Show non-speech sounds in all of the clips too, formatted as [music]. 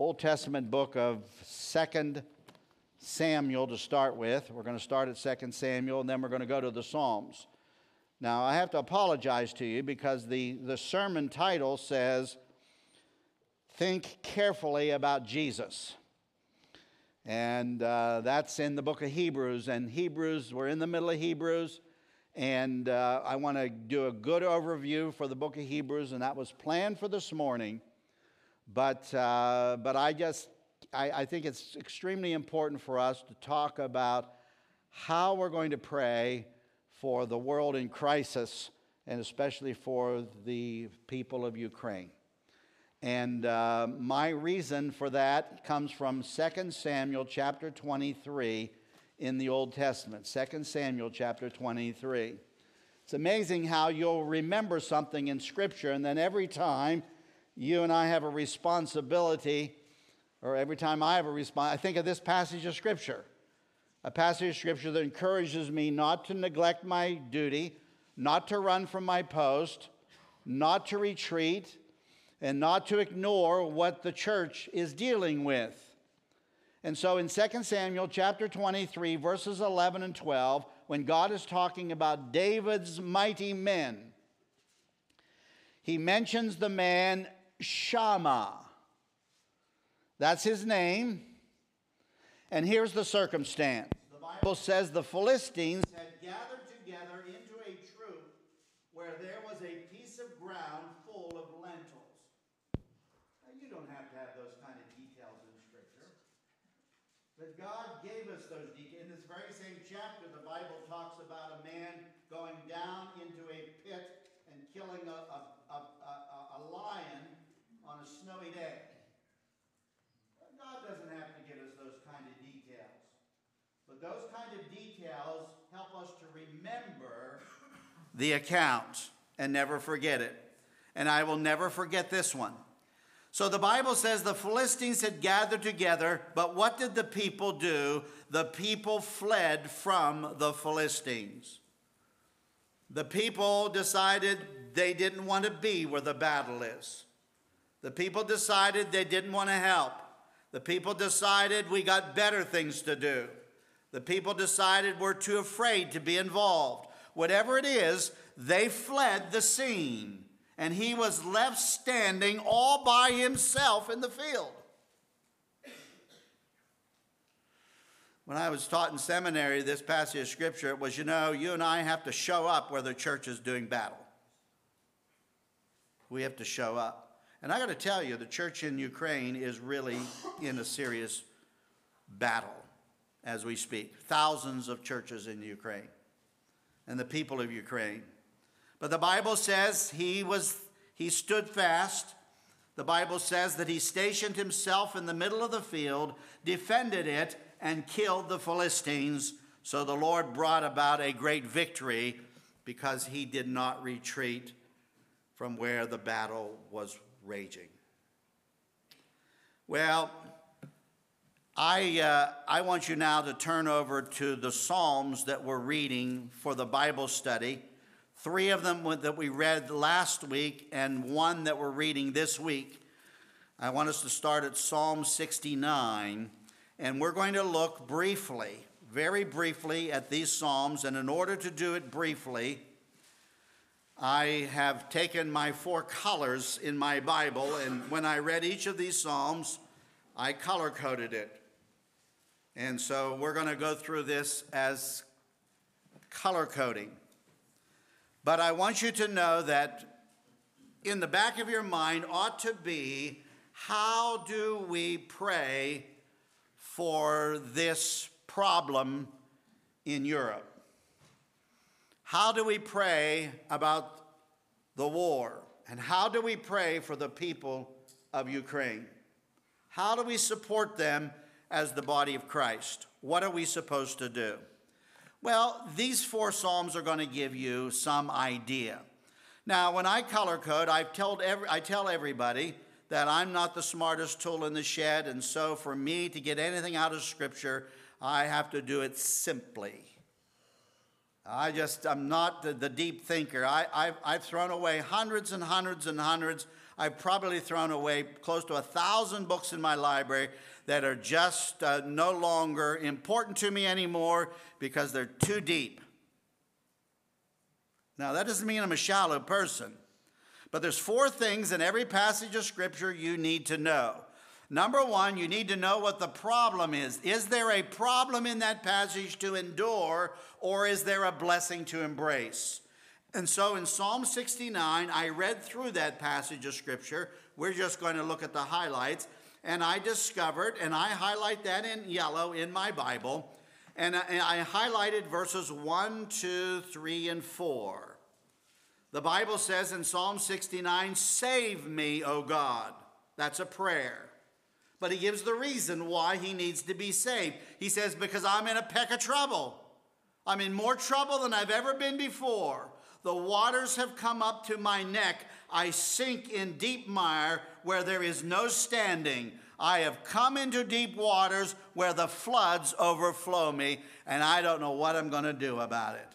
Old Testament book of Second Samuel to start with. We're going to start at Second Samuel and then we're going to go to the Psalms. Now, I have to apologize to you because the, the sermon title says, Think Carefully About Jesus. And uh, that's in the book of Hebrews. And Hebrews, we're in the middle of Hebrews. And uh, I want to do a good overview for the book of Hebrews, and that was planned for this morning. But, uh, but I just, I, I think it's extremely important for us to talk about how we're going to pray for the world in crisis, and especially for the people of Ukraine. And uh, my reason for that comes from 2 Samuel chapter 23 in the Old Testament. 2 Samuel chapter 23. It's amazing how you'll remember something in Scripture, and then every time you and I have a responsibility, or every time I have a response, I think of this passage of Scripture. A passage of Scripture that encourages me not to neglect my duty, not to run from my post, not to retreat, and not to ignore what the church is dealing with. And so in 2 Samuel chapter 23, verses 11 and 12, when God is talking about David's mighty men, he mentions the man Shammah. That's his name. And here's the circumstance the Bible says the Philistines had gathered together into a troop where there was a piece of ground full of lentils. Now, you don't have to have those kind of details in Scripture. But God gave us those details. In this very same chapter, the Bible talks about a man going down into a pit and killing a, a snowy day. God doesn't have to give us those kind of details. But those kind of details help us to remember the account and never forget it. And I will never forget this one. So the Bible says the Philistines had gathered together, but what did the people do? The people fled from the Philistines. The people decided they didn't want to be where the battle is. The people decided they didn't want to help. The people decided we got better things to do. The people decided we're too afraid to be involved. Whatever it is, they fled the scene. And he was left standing all by himself in the field. When I was taught in seminary, this passage of scripture it was, you know, you and I have to show up where the church is doing battle. We have to show up. And I got to tell you, the church in Ukraine is really in a serious battle as we speak. Thousands of churches in Ukraine and the people of Ukraine. But the Bible says he was he stood fast. The Bible says that he stationed himself in the middle of the field, defended it, and killed the Philistines. So the Lord brought about a great victory because he did not retreat from where the battle was raging. Well, I, uh, I want you now to turn over to the Psalms that we're reading for the Bible study. Three of them that we read last week, and one that we're reading this week. I want us to start at Psalm 69, and we're going to look briefly, very briefly, at these Psalms. And in order to do it briefly, I have taken my four colors in my Bible, and when I read each of these Psalms, I color coded it. And so we're going to go through this as color coding. But I want you to know that in the back of your mind ought to be how do we pray for this problem in Europe? How do we pray about the war? And how do we pray for the people of Ukraine? How do we support them as the body of Christ? What are we supposed to do? Well, these four Psalms are going to give you some idea. Now, when I color code, I've told every, I tell everybody that I'm not the smartest tool in the shed, and so for me to get anything out of Scripture, I have to do it simply. I just, I'm not the, the deep thinker. I, I've, I've thrown away hundreds and hundreds and hundreds I've probably thrown away close to a thousand books in my library that are just uh, no longer important to me anymore because they're too deep. Now, that doesn't mean I'm a shallow person, but there's four things in every passage of Scripture you need to know. Number one, you need to know what the problem is. Is there a problem in that passage to endure, or is there a blessing to embrace? And so in Psalm 69, I read through that passage of Scripture. We're just going to look at the highlights. And I discovered, and I highlight that in yellow in my Bible, and I, highlighted verses 1, 2, 3, and 4. The Bible says in Psalm 69, Save me, O God. That's a prayer. But he gives the reason why he needs to be saved. He says, Because I'm in a peck of trouble. I'm in more trouble than I've ever been before. The waters have come up to my neck. I sink in deep mire where there is no standing. I have come into deep waters where the floods overflow me, and I don't know what I'm going to do about it.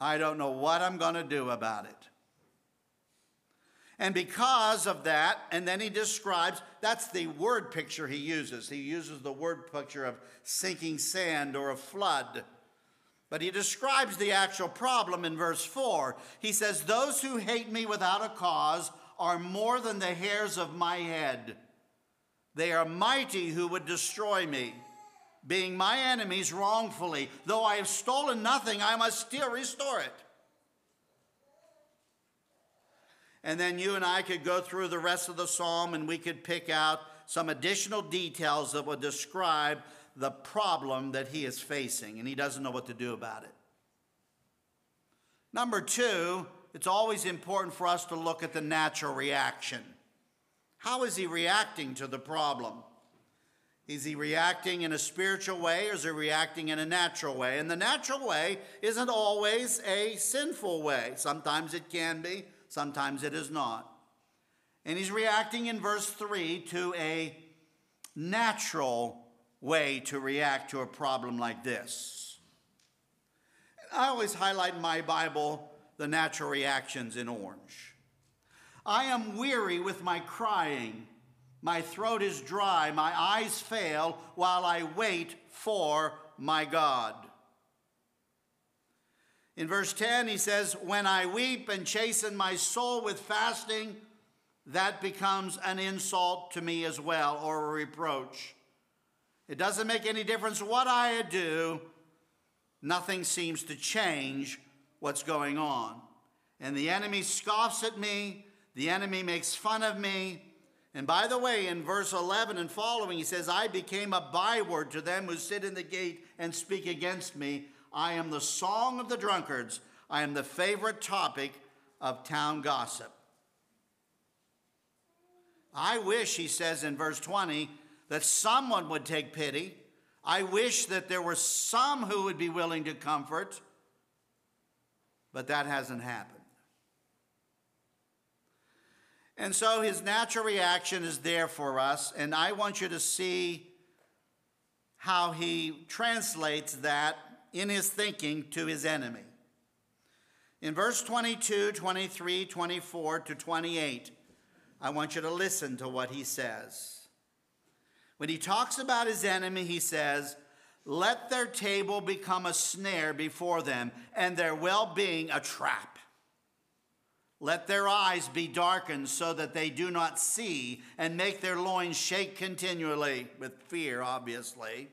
I don't know what I'm going to do about it. And because of that, and then he describes that's the word picture he uses. He uses the word picture of sinking sand or a flood. But he describes the actual problem in verse 4. He says, Those who hate me without a cause are more than the hairs of my head. They are mighty who would destroy me, being my enemies wrongfully. Though I have stolen nothing, I must still restore it. And then you and I could go through the rest of the psalm and we could pick out some additional details that would describe the problem that he is facing, and he doesn't know what to do about it. Number two, it's always important for us to look at the natural reaction. How is he reacting to the problem? Is he reacting in a spiritual way or is he reacting in a natural way? And the natural way isn't always a sinful way. Sometimes it can be, sometimes it is not. And he's reacting in verse 3 to a natural way to react to a problem like this. I always highlight in my Bible the natural reactions in orange. I am weary with my crying. My throat is dry, my eyes fail while I wait for my God. In verse 10, he says, When I weep and chasten my soul with fasting, that becomes an insult to me as well, or a reproach. It doesn't make any difference what I do, nothing seems to change what's going on. And the enemy scoffs at me, the enemy makes fun of me. And by the way, in verse 11 and following, he says, I became a byword to them who sit in the gate and speak against me. I am the song of the drunkards. I am the favorite topic of town gossip. I wish, he says in verse 20, that someone would take pity. I wish that there were some who would be willing to comfort, but that hasn't happened. And so his natural reaction is there for us, and I want you to see how he translates that in his thinking to his enemy. In verse 22, 23, 24 to 28, I want you to listen to what he says. When he talks about his enemy, he says, Let their table become a snare before them, and their well being a trap. Let their eyes be darkened so that they do not see, and make their loins shake continually, with fear, obviously.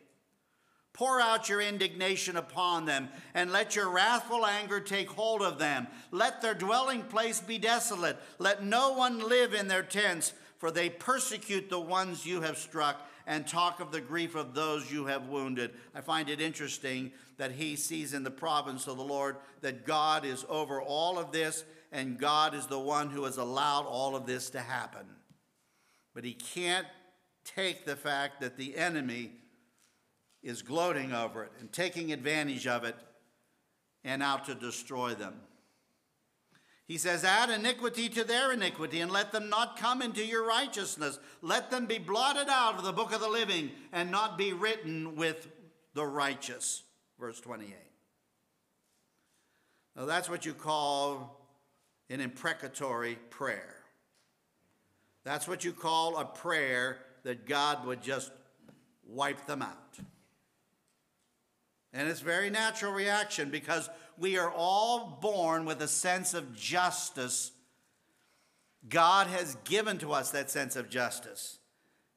Pour out your indignation upon them, and let your wrathful anger take hold of them. Let their dwelling place be desolate. Let no one live in their tents, for they persecute the ones you have struck and talk of the grief of those you have wounded. I find it interesting that he sees in the province of the Lord that God is over all of this and God is the one who has allowed all of this to happen. But he can't take the fact that the enemy is gloating over it and taking advantage of it and out to destroy them. He says, Add iniquity to their iniquity, and let them not come into your righteousness. Let them be blotted out of the book of the living and not be written with the righteous. Verse 28. Now, that's what you call an imprecatory prayer. That's what you call a prayer that God would just wipe them out. And it's very natural reaction because we are all born with a sense of justice. God has given to us that sense of justice.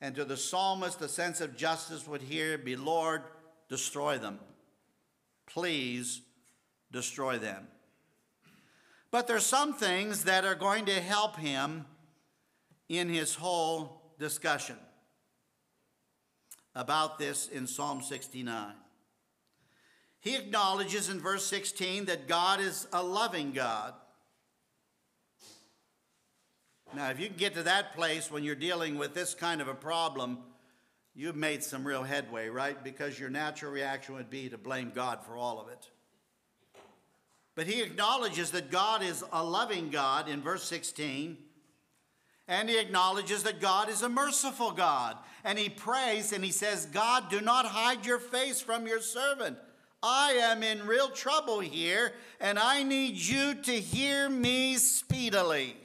And to the psalmist, the sense of justice would here be Lord, destroy them. Please destroy them. But there's some things that are going to help him in his whole discussion about this in Psalm 69. He acknowledges in verse 16 that God is a loving God. Now, if you can get to that place when you're dealing with this kind of a problem, you've made some real headway, right? Because your natural reaction would be to blame God for all of it. But he acknowledges that God is a loving God in verse 16. And he acknowledges that God is a merciful God. And he prays and he says, God, do not hide your face from your servant. I am in real trouble here, and I need you to hear me speedily.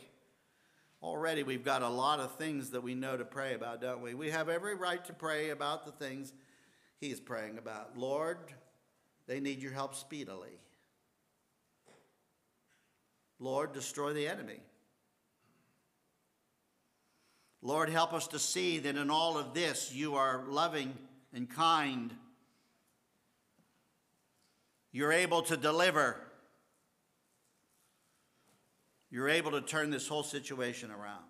Already, we've got a lot of things that we know to pray about, don't we? We have every right to pray about the things he's praying about. Lord, they need your help speedily. Lord, destroy the enemy. Lord, help us to see that in all of this you are loving and kind you're able to deliver. You're able to turn this whole situation around.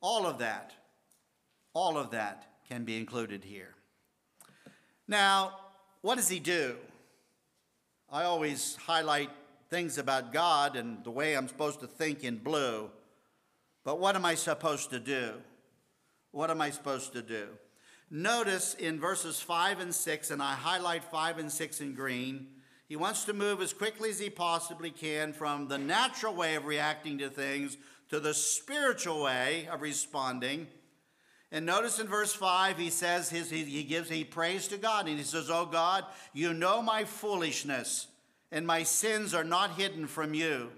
All of that, all of that can be included here. Now, what does he do? I always highlight things about God and the way I'm supposed to think in blue. But what am I supposed to do? What am I supposed to do? Notice in verses 5 and 6, and I highlight 5 and 6 in green, he wants to move as quickly as he possibly can from the natural way of reacting to things to the spiritual way of responding. And notice in verse 5, he says, his, he, he gives, he prays to God, and he says, Oh God, you know my foolishness, and my sins are not hidden from you.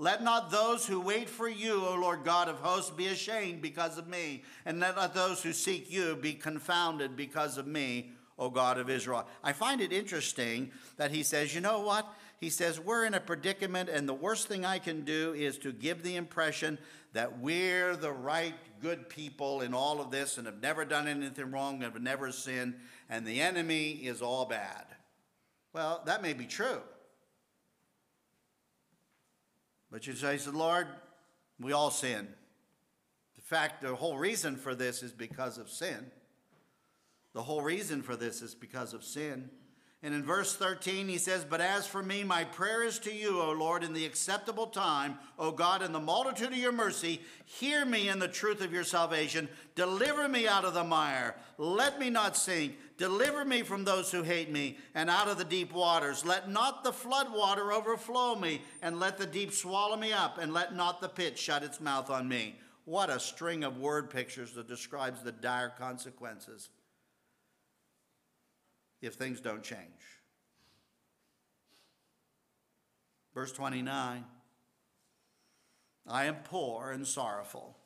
Let not those who wait for you, O Lord God of hosts, be ashamed because of me, and let not those who seek you be confounded because of me, O God of Israel. I find it interesting that he says, you know what? He says, we're in a predicament, and the worst thing I can do is to give the impression that we're the right, good people in all of this and have never done anything wrong, have never sinned, and the enemy is all bad. Well, that may be true. But you say, Lord, we all sin. In fact, the whole reason for this is because of sin. The whole reason for this is because of sin. And in verse 13, he says, But as for me, my prayer is to you, O Lord, in the acceptable time, O God, in the multitude of your mercy, hear me in the truth of your salvation. Deliver me out of the mire. Let me not sink. Deliver me from those who hate me, and out of the deep waters. Let not the flood water overflow me, and let the deep swallow me up, and let not the pit shut its mouth on me. What a string of word pictures that describes the dire consequences if things don't change. Verse 29 I am poor and sorrowful.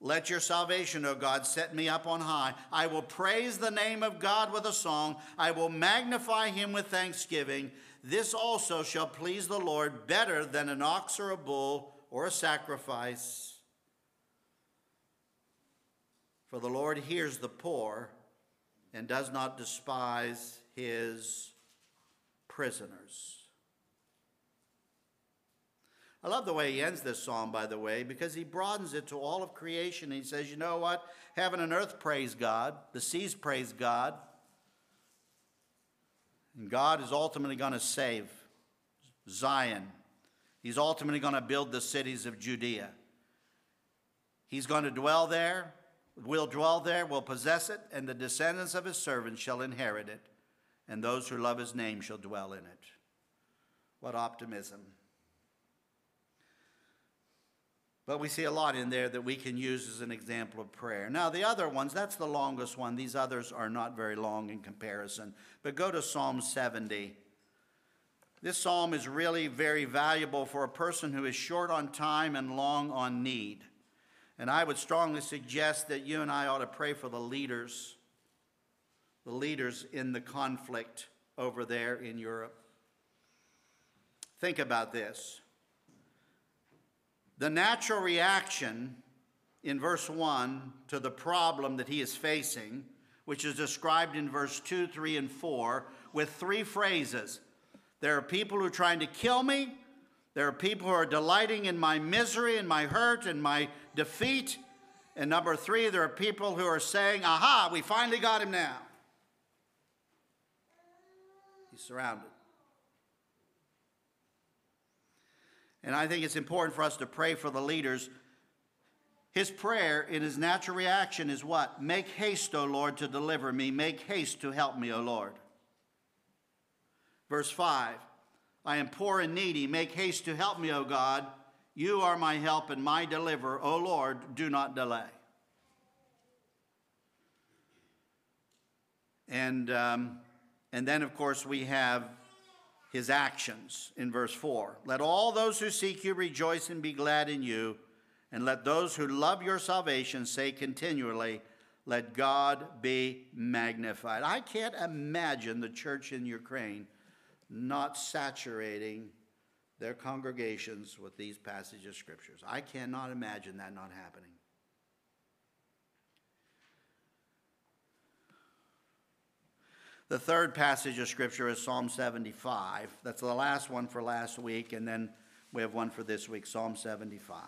Let your salvation, O God, set me up on high. I will praise the name of God with a song. I will magnify him with thanksgiving. This also shall please the Lord better than an ox or a bull or a sacrifice. For the Lord hears the poor and does not despise his prisoners. I love the way he ends this psalm, by the way, because he broadens it to all of creation. He says, you know what? Heaven and earth praise God, the seas praise God. And God is ultimately going to save Zion. He's ultimately going to build the cities of Judea. He's going to dwell there will dwell there, will possess it, and the descendants of his servants shall inherit it, and those who love his name shall dwell in it. What optimism. But we see a lot in there that we can use as an example of prayer. Now, the other ones, that's the longest one. These others are not very long in comparison. But go to Psalm 70. This psalm is really very valuable for a person who is short on time and long on need. And I would strongly suggest that you and I ought to pray for the leaders, the leaders in the conflict over there in Europe. Think about this. The natural reaction in verse 1 to the problem that he is facing, which is described in verse 2, 3, and 4, with three phrases there are people who are trying to kill me. There are people who are delighting in my misery and my hurt and my defeat. And number three, there are people who are saying, Aha, we finally got him now. He's surrounded. And I think it's important for us to pray for the leaders. His prayer in his natural reaction is what? Make haste, O Lord, to deliver me. Make haste to help me, O Lord. Verse 5 I am poor and needy. Make haste to help me, O God. You are my help and my deliverer. O Lord, do not delay. And, um, and then, of course, we have his actions in verse 4. Let all those who seek you rejoice and be glad in you, and let those who love your salvation say continually, Let God be magnified. I can't imagine the church in Ukraine not saturating their congregations with these passages of scriptures. I cannot imagine that not happening. The third passage of scripture is Psalm 75. That's the last one for last week, and then we have one for this week Psalm 75.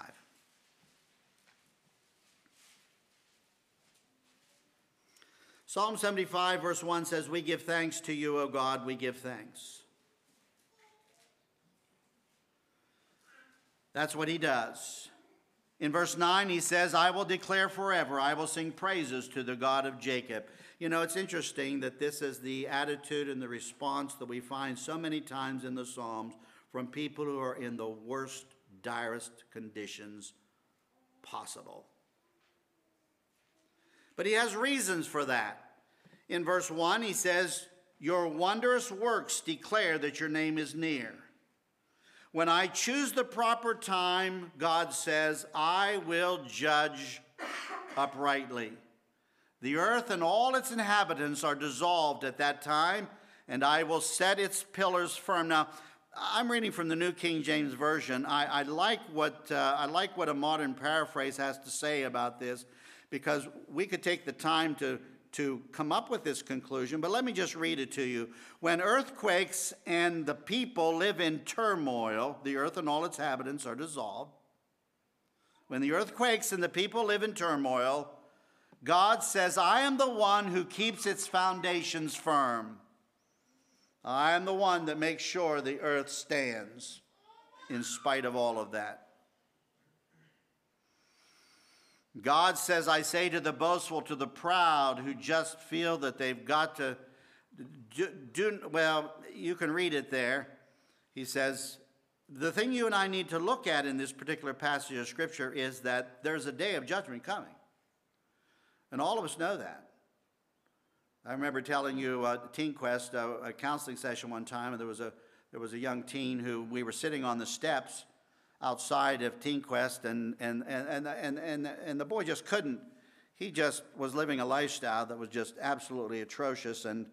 Psalm 75, verse 1 says, We give thanks to you, O God, we give thanks. That's what he does. In verse 9, he says, I will declare forever, I will sing praises to the God of Jacob. You know, it's interesting that this is the attitude and the response that we find so many times in the Psalms from people who are in the worst, direst conditions possible. But he has reasons for that. In verse 1, he says, Your wondrous works declare that your name is near. When I choose the proper time, God says, I will judge uprightly. The earth and all its inhabitants are dissolved at that time, and I will set its pillars firm. Now, I'm reading from the New King James Version. I, I like what, uh, I like what a modern paraphrase has to say about this because we could take the time to to come up with this conclusion, but let me just read it to you. When earthquakes and the people live in turmoil, the earth and all its inhabitants are dissolved. When the earthquakes and the people live in turmoil, God says, I am the one who keeps its foundations firm. I am the one that makes sure the earth stands in spite of all of that. God says, I say to the boastful, to the proud who just feel that they've got to do, do, well, you can read it there. He says, the thing you and I need to look at in this particular passage of Scripture is that there's a day of judgment coming. And all of us know that. I remember telling you uh, Teen Quest, uh, a counseling session one time, and there was, a, there was a young teen who we were sitting on the steps outside of Teen Quest, and, and, and, and, and, and the boy just couldn't. He just was living a lifestyle that was just absolutely atrocious. And,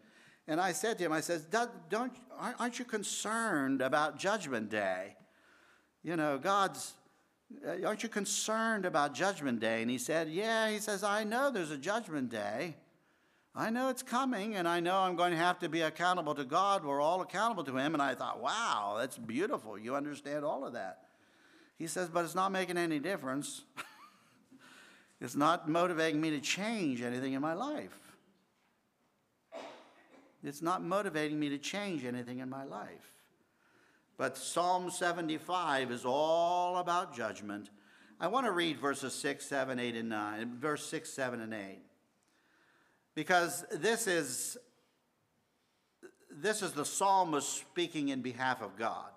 and I said to him, I said, don't, aren't you concerned about Judgment Day? You know, God's, uh, aren't you concerned about Judgment Day? And he said, Yeah. He says, I know there's a Judgment Day. I know it's coming, and I know I'm going to have to be accountable to God. We're all accountable to Him. And I thought, wow, that's beautiful. You understand all of that. He says, but it's not making any difference. [laughs] it's not motivating me to change anything in my life. It's not motivating me to change anything in my life. But Psalm 75 is all about judgment. I want to read verses 6, 7, 8, and 9, verse 6, 7, and 8. Because this is this is the psalmist speaking in behalf of God.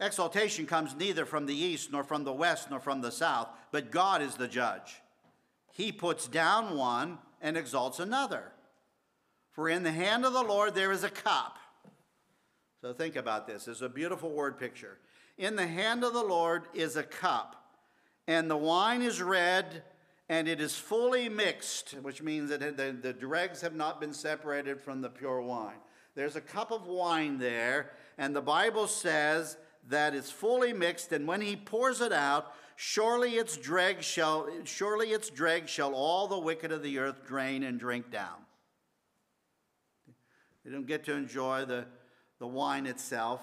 Exaltation comes neither from the east, nor from the west, nor from the south, but God is the judge. He puts down one and exalts another. For in the hand of the Lord there is a cup, So think about this. It's a beautiful word picture. In the hand of the Lord is a cup, and the wine is red, and it is fully mixed, which means that the, the dregs have not been separated from the pure wine. There's a cup of wine there, and the Bible says that it's fully mixed, and when he pours it out, surely its dregs shall surely its dregs shall all the wicked of the earth drain and drink down. They don't get to enjoy the, the wine itself,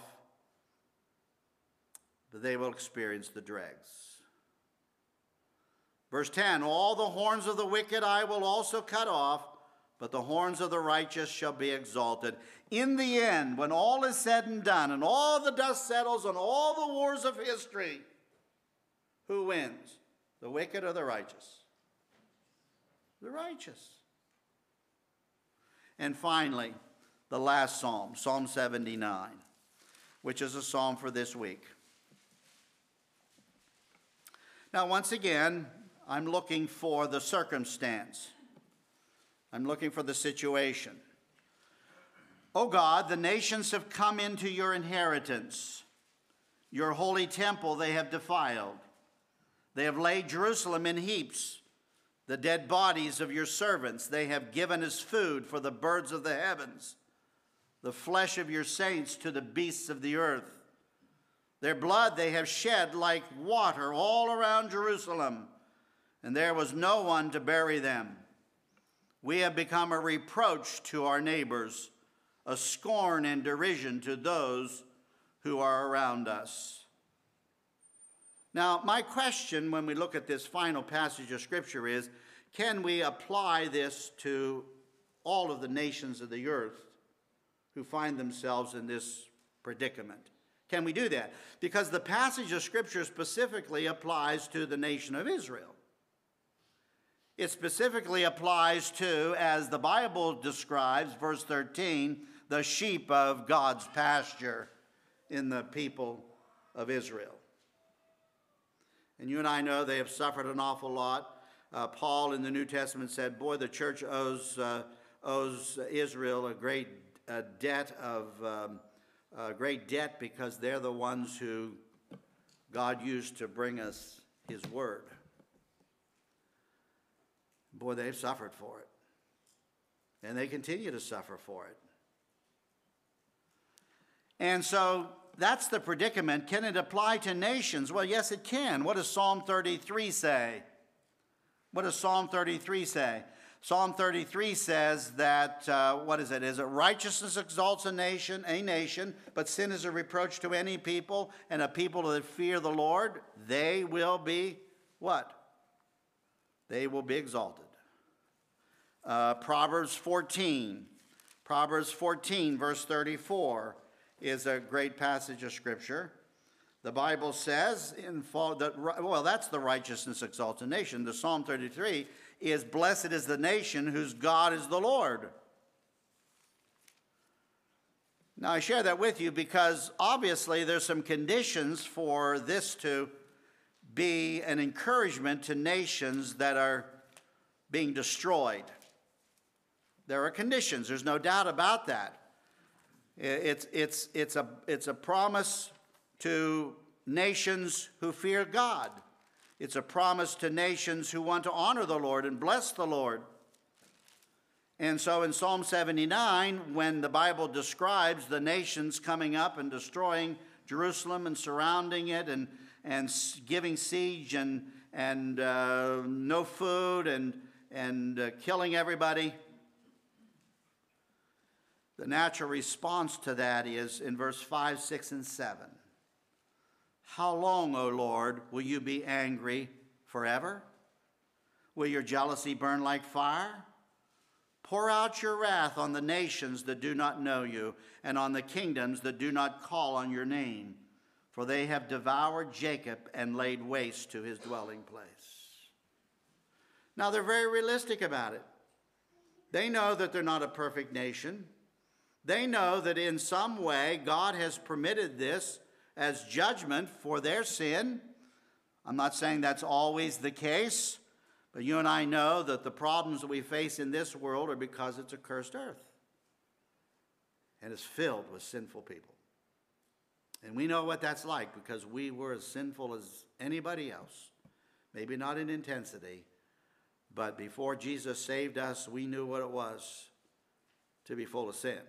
but they will experience the dregs. Verse 10 All the horns of the wicked I will also cut off, but the horns of the righteous shall be exalted. In the end, when all is said and done, and all the dust settles on all the wars of history, who wins? The wicked or the righteous? The righteous. And finally, the last psalm, Psalm 79, which is a psalm for this week. Now, once again, I'm looking for the circumstance. I'm looking for the situation. Oh God, the nations have come into your inheritance. Your holy temple they have defiled. They have laid Jerusalem in heaps. The dead bodies of your servants they have given as food for the birds of the heavens, the flesh of your saints to the beasts of the earth. Their blood they have shed like water all around Jerusalem and there was no one to bury them. We have become a reproach to our neighbors, a scorn and derision to those who are around us. Now, my question when we look at this final passage of Scripture is can we apply this to all of the nations of the earth who find themselves in this predicament? Can we do that? Because the passage of Scripture specifically applies to the nation of Israel. It specifically applies to, as the Bible describes, verse 13, the sheep of God's pasture in the people of Israel. And you and I know they have suffered an awful lot. Uh, Paul in the New Testament said, Boy, the church owes, uh, owes Israel a great debt of um, a great debt because they're the ones who God used to bring us his word. Boy, they've suffered for it. And they continue to suffer for it. And so that's the predicament. Can it apply to nations? Well, yes, it can. What does Psalm 33 say? What does Psalm 33 say? Psalm 33 says that, uh, what is it? Is it righteousness exalts a nation, a nation, but sin is a reproach to any people, and a people that fear the Lord, they will be what? They will be exalted. Uh, Proverbs 14. Proverbs 14, verse 34, is a great passage of Scripture. The Bible says, in that, well, that's the righteousness exalted nation. The Psalm 33 is, Blessed is the nation whose God is the Lord. Now, I share that with you because obviously there's some conditions for this to be an encouragement to nations that are being destroyed. There are conditions, there's no doubt about that. It's, it's, it's, a, it's a promise to nations who fear God. It's a promise to nations who want to honor the Lord and bless the Lord. And so in Psalm 79, when the Bible describes the nations coming up and destroying Jerusalem and surrounding it and, and giving siege and, and uh, no food and, and uh, killing everybody, the natural response to that is in verse 5, 6, and 7. How long, O Lord, will you be angry forever? Will your jealousy burn like fire? Pour out your wrath on the nations that do not know you, and on the kingdoms that do not call on your name, for they have devoured Jacob and laid waste to his dwelling place. Now, they're very realistic about it. They know that they're not a perfect nation. They know that in some way God has permitted this as judgment for their sin. I'm not saying that's always the case, but you and I know that the problems that we face in this world are because it's a cursed earth and it's filled with sinful people. And we know what that's like because we were as sinful as anybody else. Maybe not in intensity, but before Jesus saved us, we knew what it was to be full of sin.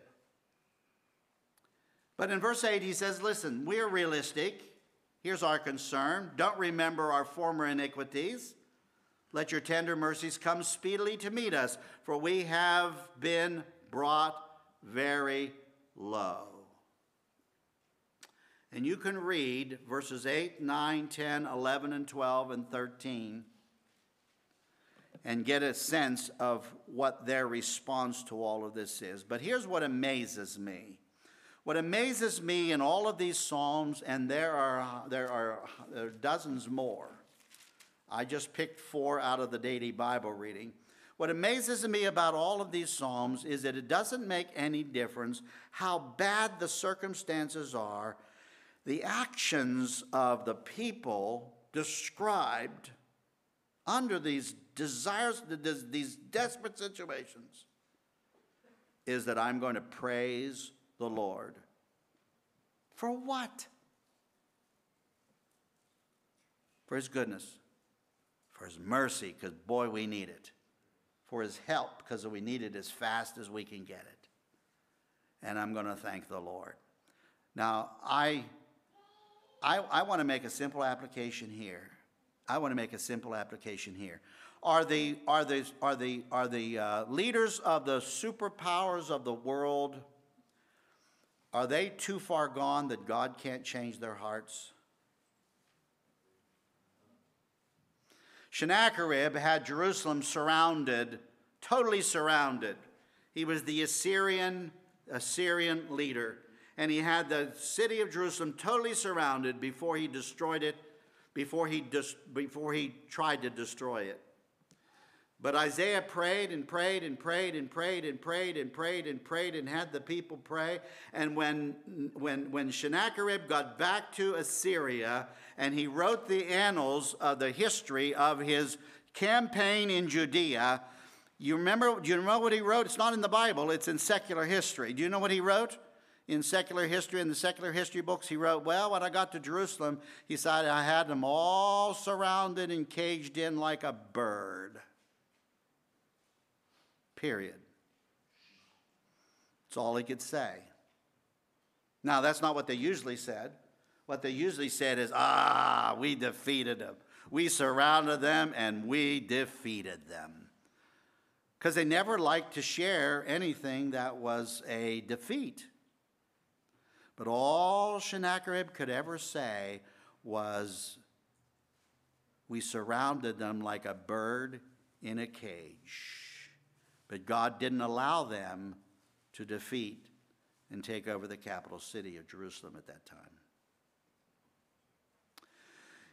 But in verse 8, he says, Listen, we're realistic. Here's our concern. Don't remember our former iniquities. Let your tender mercies come speedily to meet us, for we have been brought very low. And you can read verses 8, 9, 10, 11, and 12, and 13 and get a sense of what their response to all of this is. But here's what amazes me. What amazes me in all of these Psalms, and there are, there are, there are dozens more, I just picked four out of the daily Bible reading. What amazes me about all of these Psalms is that it doesn't make any difference how bad the circumstances are, the actions of the people described under these desires, these desperate situations, is that I'm going to praise the Lord. For what? For his goodness, for his mercy, because boy, we need it, for his help, because we need it as fast as we can get it. And I'm going to thank the Lord. Now, I, I, I want to make a simple application here. I want to make a simple application here. Are the, are the, are the, are the uh, leaders of the superpowers of the world, are they too far gone that God can't change their hearts? Sennacherib had Jerusalem surrounded, totally surrounded. He was the Assyrian, Assyrian leader, and he had the city of Jerusalem totally surrounded before he destroyed it, before he, before he tried to destroy it. But Isaiah prayed and prayed and prayed and prayed and prayed and prayed and prayed and had the people pray. And when, when, when Sennacherib got back to Assyria and he wrote the annals of the history of his campaign in Judea, you remember, do you know what he wrote? It's not in the Bible, it's in secular history. Do you know what he wrote? In secular history, in the secular history books, he wrote, Well, when I got to Jerusalem, he said, I had them all surrounded and caged in like a bird. Period. That's all he could say. Now, that's not what they usually said. What they usually said is, ah, we defeated them. We surrounded them and we defeated them. Because they never liked to share anything that was a defeat. But all Sennacherib could ever say was, We surrounded them like a bird in a cage. But God didn't allow them to defeat and take over the capital city of Jerusalem at that time.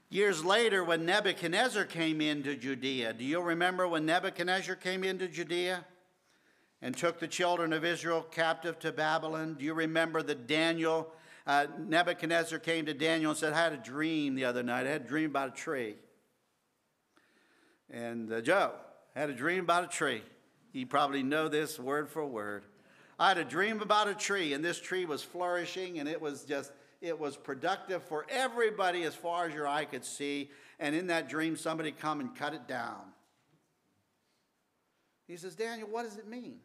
Years later, when Nebuchadnezzar came into Judea, do you remember when Nebuchadnezzar came into Judea and took the children of Israel captive to Babylon? Do you remember that Daniel, uh, Nebuchadnezzar came to Daniel and said, I had a dream the other night. I had a dream about a tree. And uh, Joe had a dream about a tree. You probably know this word for word. I had a dream about a tree, and this tree was flourishing, and it was just, it was productive for everybody as far as your eye could see. And in that dream, somebody come and cut it down. He says, Daniel, what does it mean?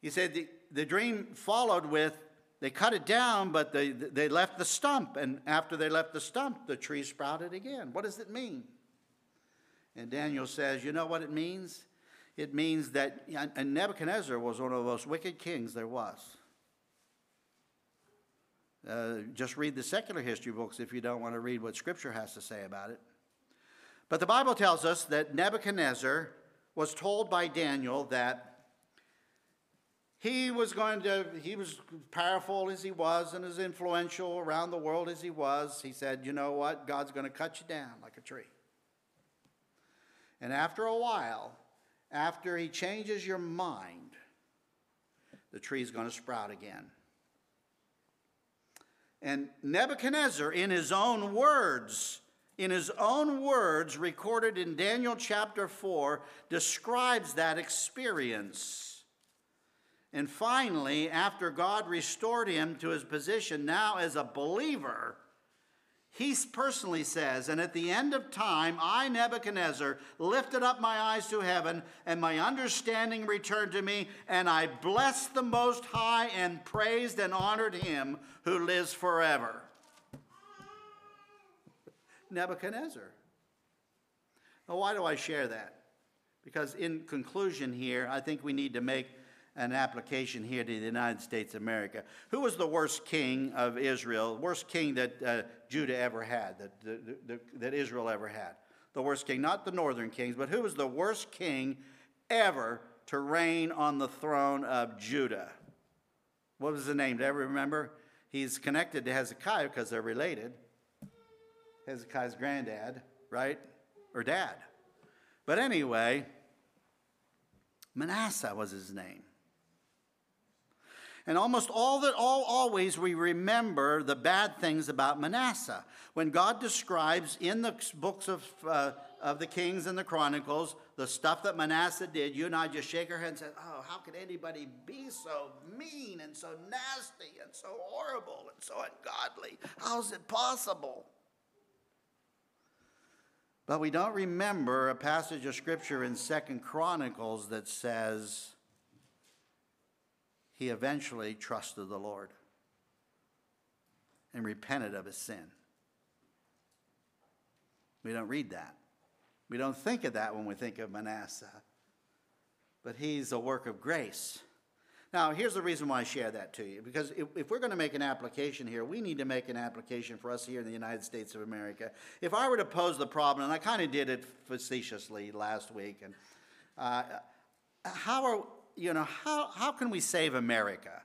He said, the, the dream followed with, they cut it down, but they, they left the stump. And after they left the stump, the tree sprouted again. What does it mean? And Daniel says, You know what it means? It means that and Nebuchadnezzar was one of the most wicked kings there was. Uh, just read the secular history books if you don't want to read what Scripture has to say about it. But the Bible tells us that Nebuchadnezzar was told by Daniel that he was going to, he was powerful as he was and as influential around the world as he was. He said, You know what? God's going to cut you down like a tree. And after a while, after he changes your mind, the tree is going to sprout again. And Nebuchadnezzar, in his own words, in his own words, recorded in Daniel chapter 4, describes that experience. And finally, after God restored him to his position now as a believer, he personally says, And at the end of time, I, Nebuchadnezzar, lifted up my eyes to heaven, and my understanding returned to me, and I blessed the Most High and praised and honored him who lives forever. Nebuchadnezzar. Now, why do I share that? Because, in conclusion, here, I think we need to make an application here to the United States of America. Who was the worst king of Israel, worst king that uh, Judah ever had, that, the, the, that Israel ever had? The worst king, not the northern kings, but who was the worst king ever to reign on the throne of Judah? What was the name? Do you ever remember? He's connected to Hezekiah because they're related. Hezekiah's granddad, right? Or dad. But anyway, Manasseh was his name. And almost all that all always we remember the bad things about Manasseh. When God describes in the books of, uh, of the Kings and the Chronicles the stuff that Manasseh did, you and I just shake our head and say, Oh, how could anybody be so mean and so nasty and so horrible and so ungodly? How is it possible? But we don't remember a passage of scripture in Second Chronicles that says, he eventually trusted the Lord and repented of his sin. We don't read that. We don't think of that when we think of Manasseh. But he's a work of grace. Now, here's the reason why I share that to you. Because if, if, we're going to make an application here, we need to make an application for us here in the United States of America. If I were to pose the problem, and I kind of did it facetiously last week, and uh, how are you know, how, how can we save America?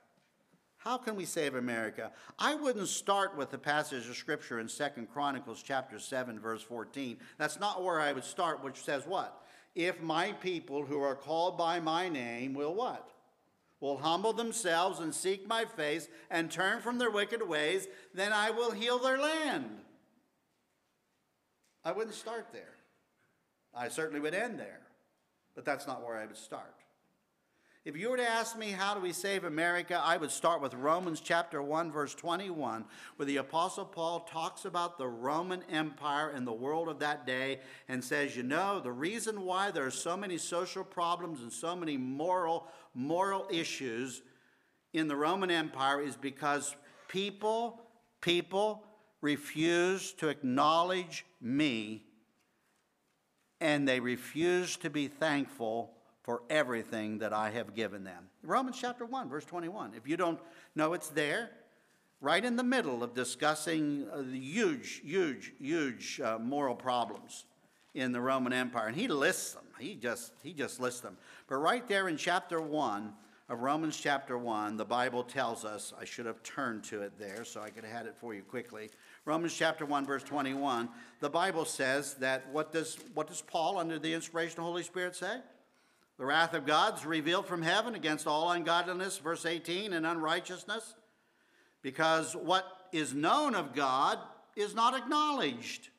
How can we save America? I wouldn't start with the passage of scripture in Second Chronicles chapter 7 verse 14. That's not where I would start, which says what? If my people who are called by my name will what? Will humble themselves and seek my face and turn from their wicked ways, then I will heal their land. I wouldn't start there. I certainly would end there. But that's not where I would start. If you were to ask me how do we save America, I would start with Romans chapter 1 verse 21 where the apostle Paul talks about the Roman Empire and the world of that day and says, "You know, the reason why there are so many social problems and so many moral moral issues in the Roman Empire is because people people refuse to acknowledge me and they refuse to be thankful for everything that I have given them. Romans chapter 1, verse 21. If you don't know it's there, right in the middle of discussing uh, the huge, huge, huge uh, moral problems in the Roman Empire. And he lists them. He just, he just lists them. But right there in chapter 1 of Romans chapter 1, the Bible tells us, I should have turned to it there so I could have had it for you quickly. Romans chapter 1, verse 21, the Bible says that what does, what does Paul, under the inspiration of the Holy Spirit, say? The wrath of God is revealed from heaven against all ungodliness, verse 18, and unrighteousness, because what is known of God is not acknowledged.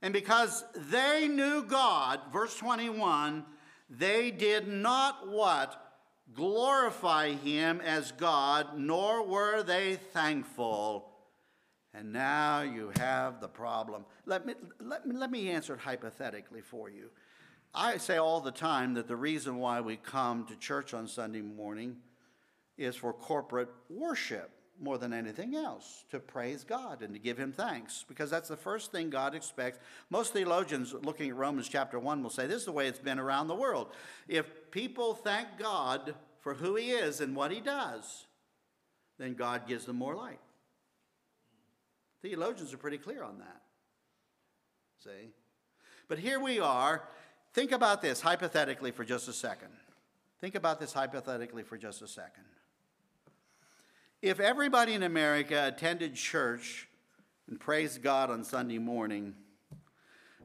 And because they knew God, verse 21, they did not what? Glorify him as God, nor were they thankful. And now you have the problem. Let me, let me, let me answer it hypothetically for you. I say all the time that the reason why we come to church on Sunday morning is for corporate worship more than anything else, to praise God and to give Him thanks, because that's the first thing God expects. Most theologians looking at Romans chapter 1 will say this is the way it's been around the world. If people thank God for who He is and what He does, then God gives them more light. Theologians are pretty clear on that. See? But here we are Think about this hypothetically for just a second. Think about this hypothetically for just a second. If everybody in America attended church and praised God on Sunday morning,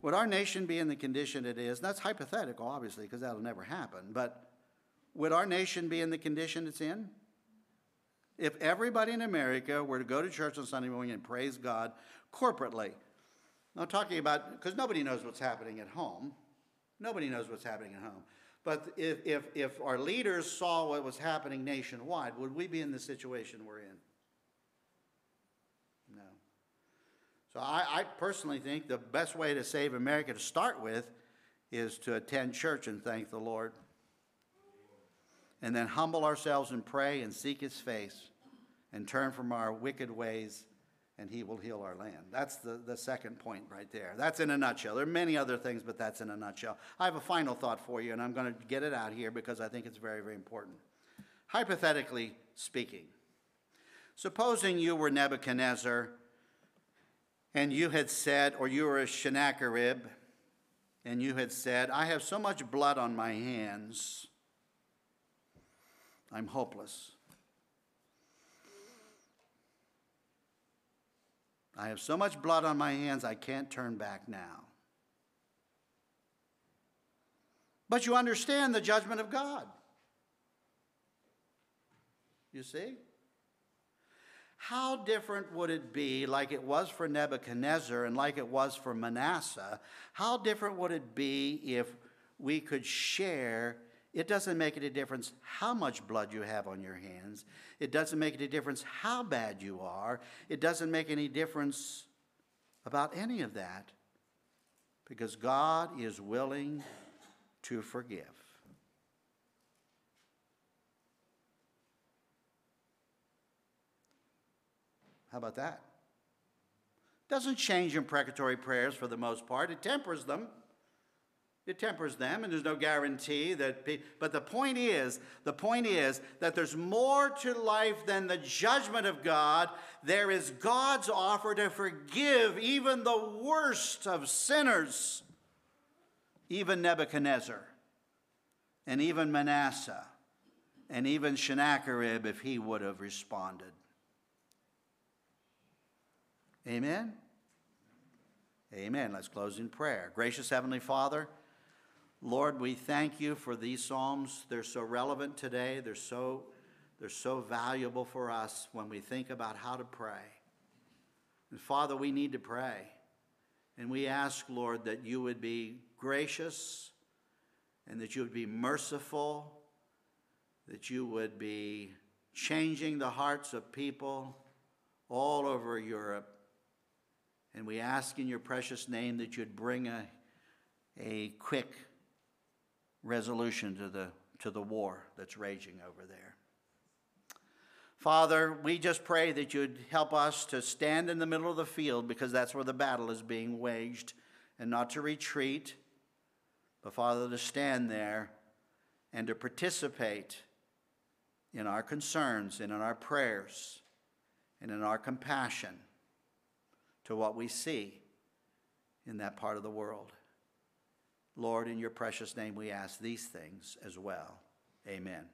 would our nation be in the condition it is? that's hypothetical, obviously, because that'll never happen. But would our nation be in the condition it's in? If everybody in America were to go to church on Sunday morning and praise God corporately, I'm talking about, because nobody knows what's happening at home. Nobody knows what's happening at home. But if, if, if our leaders saw what was happening nationwide, would we be in the situation we're in? No. So I, I personally think the best way to save America to start with is to attend church and thank the Lord. And then humble ourselves and pray and seek his face and turn from our wicked ways and he will heal our land. That's the, the second point right there. That's in a nutshell. There are many other things, but that's in a nutshell. I have a final thought for you, and I'm going to get it out here because I think it's very, very important. Hypothetically speaking, supposing you were Nebuchadnezzar and you had said, or you were a Sennacherib, and you had said, I have so much blood on my hands, I'm hopeless. I have so much blood on my hands, I can't turn back now. But you understand the judgment of God. You see? How different would it be, like it was for Nebuchadnezzar and like it was for Manasseh? How different would it be if we could share it doesn't make any difference how much blood you have on your hands. It doesn't make any difference how bad you are. It doesn't make any difference about any of that because God is willing to forgive. How about that? Doesn't change imprecatory prayers for the most part, it tempers them. It tempers them, and there's no guarantee that. but the point is, the point is that there's more to life than the judgment of God. There is God's offer to forgive even the worst of sinners, even Nebuchadnezzar, and even Manasseh, and even Sennacherib if he would have responded. Amen. Amen. Let's close in prayer. Gracious Heavenly Father. Lord, we thank you for these Psalms. They're so relevant today. They're so, they're so valuable for us when we think about how to pray. And Father, we need to pray. And we ask, Lord, that you would be gracious and that you would be merciful, that you would be changing the hearts of people all over Europe. And we ask in your precious name that you'd bring a, a quick resolution to the, to the war that's raging over there. Father, we just pray that you'd help us to stand in the middle of the field because that's where the battle is being waged and not to retreat, but Father, to stand there and to participate in our concerns and in our prayers and in our compassion to what we see in that part of the world. Lord, in your precious name we ask these things as well. Amen.